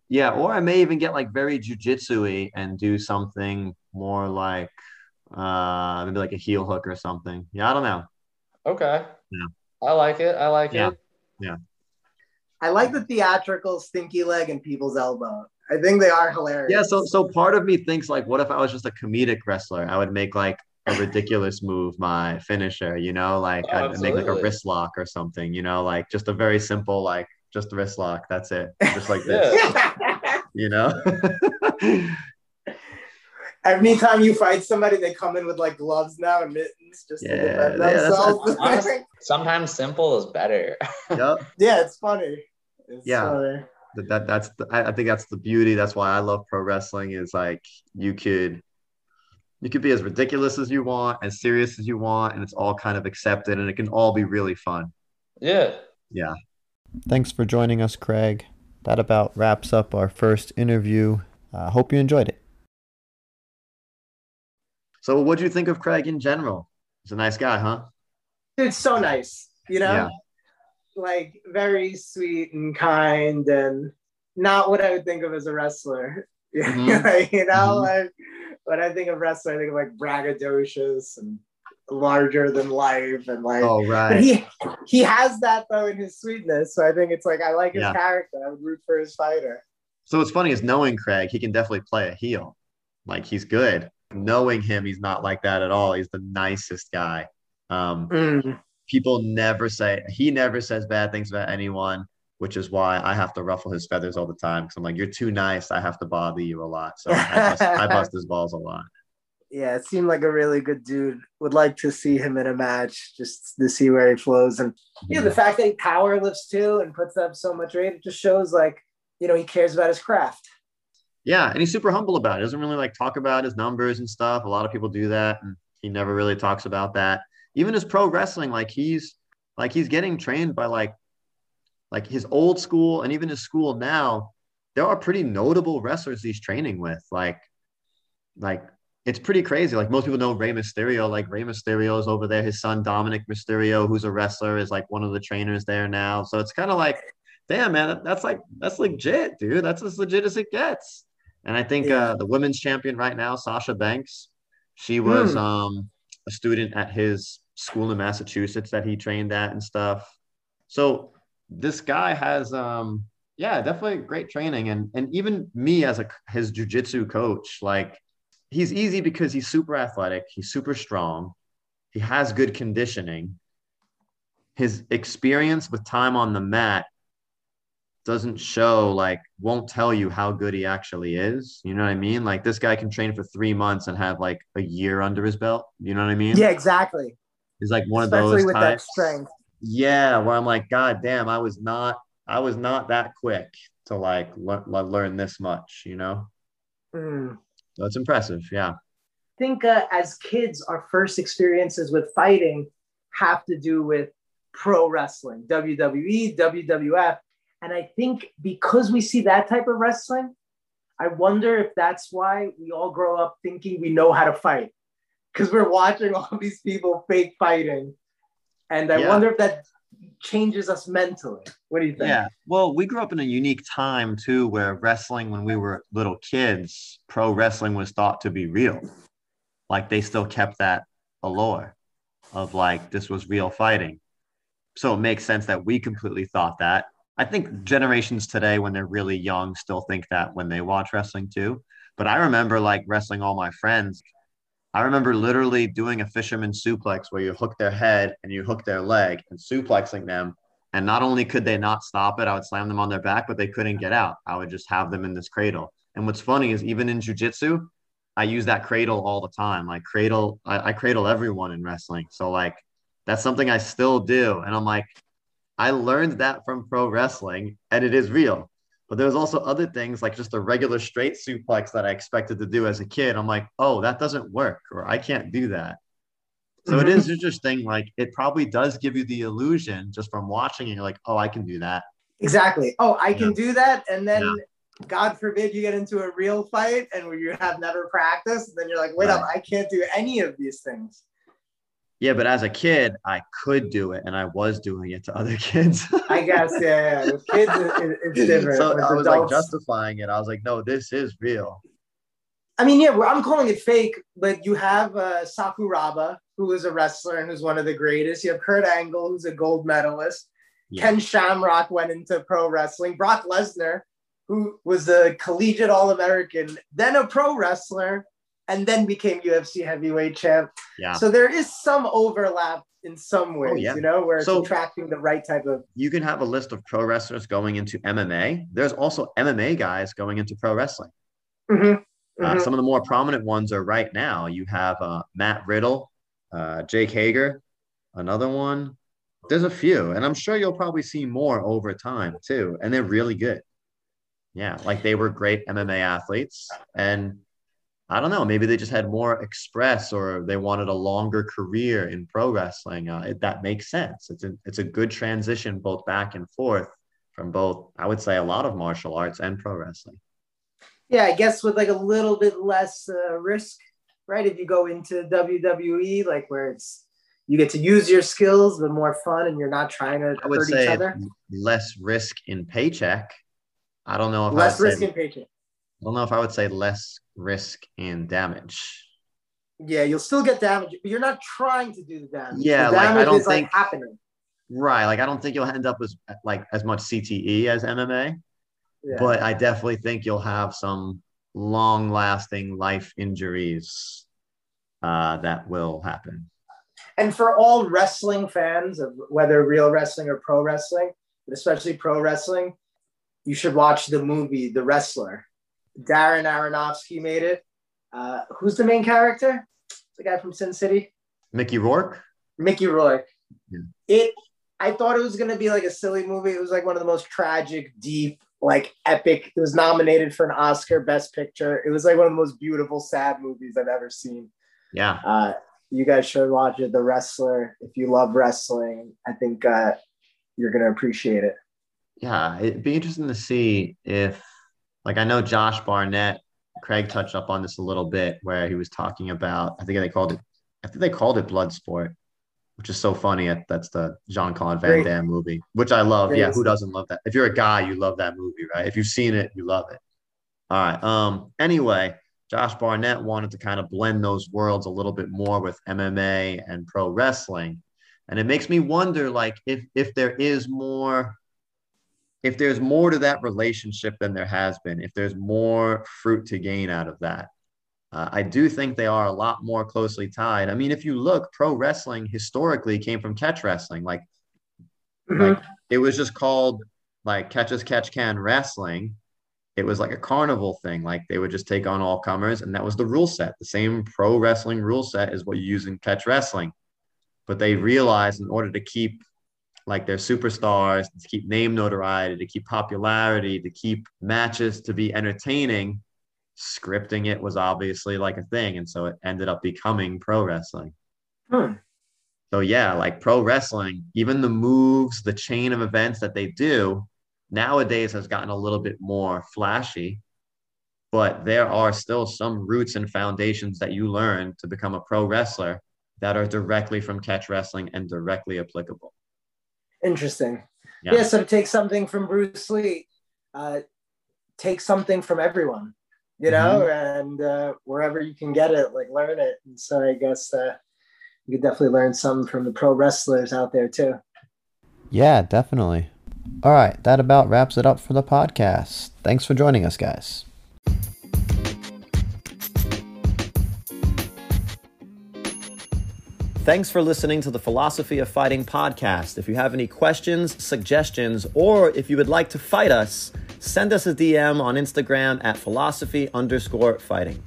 B: Yeah, or I may even get like very jujitsu-y and do something more like uh maybe like a heel hook or something. Yeah, I don't know.
C: Okay.
B: Yeah.
C: I like it. I like
B: Yeah.
C: it. Yeah.
D: I like the theatrical stinky leg and people's elbow. I think they are hilarious.
B: Yeah, so so part of me thinks like what if I was just a comedic wrestler? I would make like a ridiculous move my finisher, you know, like
C: Oh,
B: I'd make like a wrist lock or something, you know, like just a very simple like just a wrist lock, that's it. Just like this, you know?
D: Every time you fight somebody, they come in with like gloves now and mittens just
B: Yeah,
D: to defend
B: yeah, that's-
D: themselves.
C: Honestly, sometimes simple is better.
B: Yep.
D: yeah, it's funny. It's
B: Yeah.
D: funny.
B: that, that that's the, I, I think that's the beauty that's why i love pro wrestling is like you could you could be as ridiculous as you want as serious as you want and it's all kind of accepted and it can all be really fun
C: yeah.
B: yeah
E: Thanks for joining us, Craig. That about wraps up our first interview. uh, hope you enjoyed it.
B: so what do you think of craig in general he's a nice guy huh
D: Dude, so nice. You know,
B: Yeah.
D: like very sweet and kind, and not what I would think of as a wrestler.
B: Mhm.
D: You know,
B: Mhm.
D: like when I think of wrestler, I think of like braggadocious and larger than life, and like.
B: oh
D: But
B: right
D: he he has that though in his sweetness, so I think it's like I like his
B: Yeah.
D: character. I would root for his fighter.
B: so what's funny is knowing craig he can definitely play a heel like he's good knowing him he's not like that at all he's the nicest guy um
D: Mm.
B: people never say he never says bad things about anyone which is why i have to ruffle his feathers all the time because i'm like you're too nice i have to bother you a lot so i bust, I bust his balls a lot
D: Yeah, it seemed like a really good dude. Would like to see him in a match just to see where he flows. And yeah, the fact that he power lifts too and puts up so much weight, it just shows like, you know, he cares about his craft.
B: yeah and he's super humble about it doesn't really like talk about his numbers and stuff a lot of people do that and he never really talks about that even his pro wrestling like he's like he's getting trained by like like his old school and even his school now there are pretty notable wrestlers he's training with like like it's pretty crazy. Like most people know Rey Mysterio. Like Rey Mysterio is over there. His son Dominik Mysterio who's a wrestler is like one of the trainers there now. So it's kind of like damn man that's like that's legit dude. That's as legit as it gets. And I think
D: Yeah.
B: uh, the women's champion right now Sasha Banks she was
D: Hmm.
B: um a student at his school in Massachusetts that he trained at and stuff. So this guy has um yeah definitely great training. And and even me as a his jujitsu coach like he's easy because he's super athletic he's super strong he has good conditioning his experience with time on the mat doesn't show like won't tell you how good he actually is you know what i mean like this guy can train for three months and have like a year under his belt you know what i mean
D: Yeah, exactly.
B: he's like one
D: Especially
B: of those
D: with that
B: types
D: strength.
B: yeah where i'm like god damn i was not i was not that quick to like le- le- learn this much you know
D: Mm.
B: It's impressive yeah
D: I think uh, as kids, our first experiences with fighting have to do with pro wrestling, WWE, WWF. And I think because we see that type of wrestling, I wonder if that's why we all grow up thinking we know how to fight because we're watching all these people fake fighting. And I
B: Yeah.
D: wonder if that changes us mentally. What do you think?
B: Yeah. Well, we grew up in a unique time too, where wrestling, when we were little kids, pro wrestling was thought to be real. Like they still kept that allure of like this was real fighting. So it makes sense that we completely thought that. I think generations today, when they're really young, still think that when they watch wrestling too. But I remember like wrestling all my friends. I remember literally doing a fisherman suplex where you hook their head and you hook their leg and suplexing them and not only could they not stop it, I would slam them on their back, but they couldn't get out. I would just have them in this cradle. And what's funny is even in jujitsu, I use that cradle all the time. Like cradle, I, I cradle everyone in wrestling. So like that's something I still do. And I'm like, I learned that from pro wrestling and it is real. But there's also other things like just a regular straight suplex that I expected to do as a kid. I'm like, oh, that doesn't work, or I can't do that. So it is mm-hmm. interesting. Like it probably does give you the illusion just from watching it. You're like, oh, I can do that.
D: Exactly. Oh, I can do that. And then,
B: Yeah.
D: God forbid, you get into a real fight and you have never practiced. And then you're like, wait up, I can't do any of these things.
B: Yeah, but as a kid, I could do it, and I was doing it to other kids.
D: I guess, yeah, yeah. With kids, it, it- it's different.
B: so
D: With
B: I was like justifying it. I was like, no, this is real.
D: I mean, yeah, well, I'm calling it fake, but you have uh, Sakuraba, who is a wrestler and who's one of the greatest. You have Kurt Angle, who's a gold medalist.
B: Yeah.
D: Ken Shamrock went into pro wrestling. Brock Lesnar, who was a collegiate All American, then a pro wrestler, and then became UFC heavyweight champ.
B: Yeah.
D: So there is some overlap in some ways,
B: Oh, yeah.
D: you know, where it's
B: So-
D: attracting the right type of.
B: You can have a list of pro wrestlers going into MMA. There's also MMA guys going into pro wrestling.
D: Mhm.
B: Uh,
D: Mhm.
B: some of the more prominent ones are right now. You have uh, Matt Riddle, uh, Jake Hager, another one. There's a few, and I'm sure you'll probably see more over time too. And they're really good. Yeah, like they were great MMA athletes, and I don't know, maybe they just had more express, or they wanted a longer career in pro wrestling. Uh, it, that makes sense. It's a it's a good transition both back and forth from both. I would say a lot of martial arts and pro wrestling.
D: Yeah, I guess with like a little bit less uh, risk, right? If you go into WWE, like where it's you get to use your skills, but more fun, and you're not trying to
B: I would
D: hurt each other.
B: less risk in paycheck. I don't know if
D: Less risk
B: say,
D: in paycheck.
B: I don't know if I would say less risk and damage.
D: Yeah, you'll still get damage, but you're not trying to do the damage.
B: Yeah,
D: the
B: like, I don't
D: is like
B: think-
D: happening.
B: Right. Like I don't think you'll end up as like as much CTE as MMA,
D: Yeah.
B: but I definitely think you'll have some long lasting life injuries uh, that will happen.
D: and for all wrestling fans of whether real wrestling or pro wrestling, but especially pro wrestling, you should watch the movie The Wrestler. Darren Aronofsky made it. Uh, who's the main character? The guy from Sin City,
B: Mickey Rourke.
D: Mickey Rourke.
B: Yeah.
D: It. I thought it was gonna be like a silly movie. It was like one of the most tragic, deep, like epic. It was nominated for an Oscar Best Picture. It was like one of the most beautiful, sad movies I've ever seen.
B: Yeah.
D: Uh, you guys should watch it. The Wrestler. If you love wrestling, I think uh, you're gonna appreciate it.
B: Yeah. It'd be interesting to see if, like, I know Josh Barnett, Craig touched up on this a little bit where he was talking about, I think they called it, I think they called it Bloodsport, which is so funny. That's the Jean Claude Van
D: Great.
B: Damme movie, which I love.
D: Great.
B: Yeah. Who doesn't love that? If you're a guy, you love that movie, right? If you've seen it, you love it. All right. Um, anyway, Josh Barnett wanted to kind of blend those worlds a little bit more with MMA and pro wrestling. And it makes me wonder like if if there is more if there's more to that relationship than there has been, if there's more fruit to gain out of that. Uh, I do think they are a lot more closely tied. I mean, if you look, pro wrestling historically came from catch wrestling. Like like it was just called like catch as catch can wrestling. It was like a carnival thing. Like they would just take on all comers, and that was the rule set. The same pro wrestling rule set is what you use in catch wrestling. But they realized in order to keep like they're superstars, to keep name notoriety, to keep popularity, to keep matches to be entertaining, scripting it was obviously like a thing. And so it ended up becoming pro wrestling.
D: Hmm.
B: So yeah, like pro wrestling, even the moves, the chain of events that they do nowadays has gotten a little bit more flashy, but there are still some roots and foundations that you learn to become a pro wrestler that are directly from catch wrestling and directly applicable.
D: Interesting.
B: Yeah.
D: Yeah. So to take something from Bruce Lee, uh, take something from everyone, you know,
B: Mm-hmm.
D: and uh, wherever you can get it, like learn it. And so I guess uh, you could definitely learn some from the pro wrestlers out there too.
E: Yeah, definitely. All right, that about wraps it up for the podcast. Thanks for joining us, guys. Thanks for listening to the Philosophy of Fighting podcast. If you have any questions, suggestions, or if you would like to fight us, send us a DM on Instagram at philosophy underscore fighting.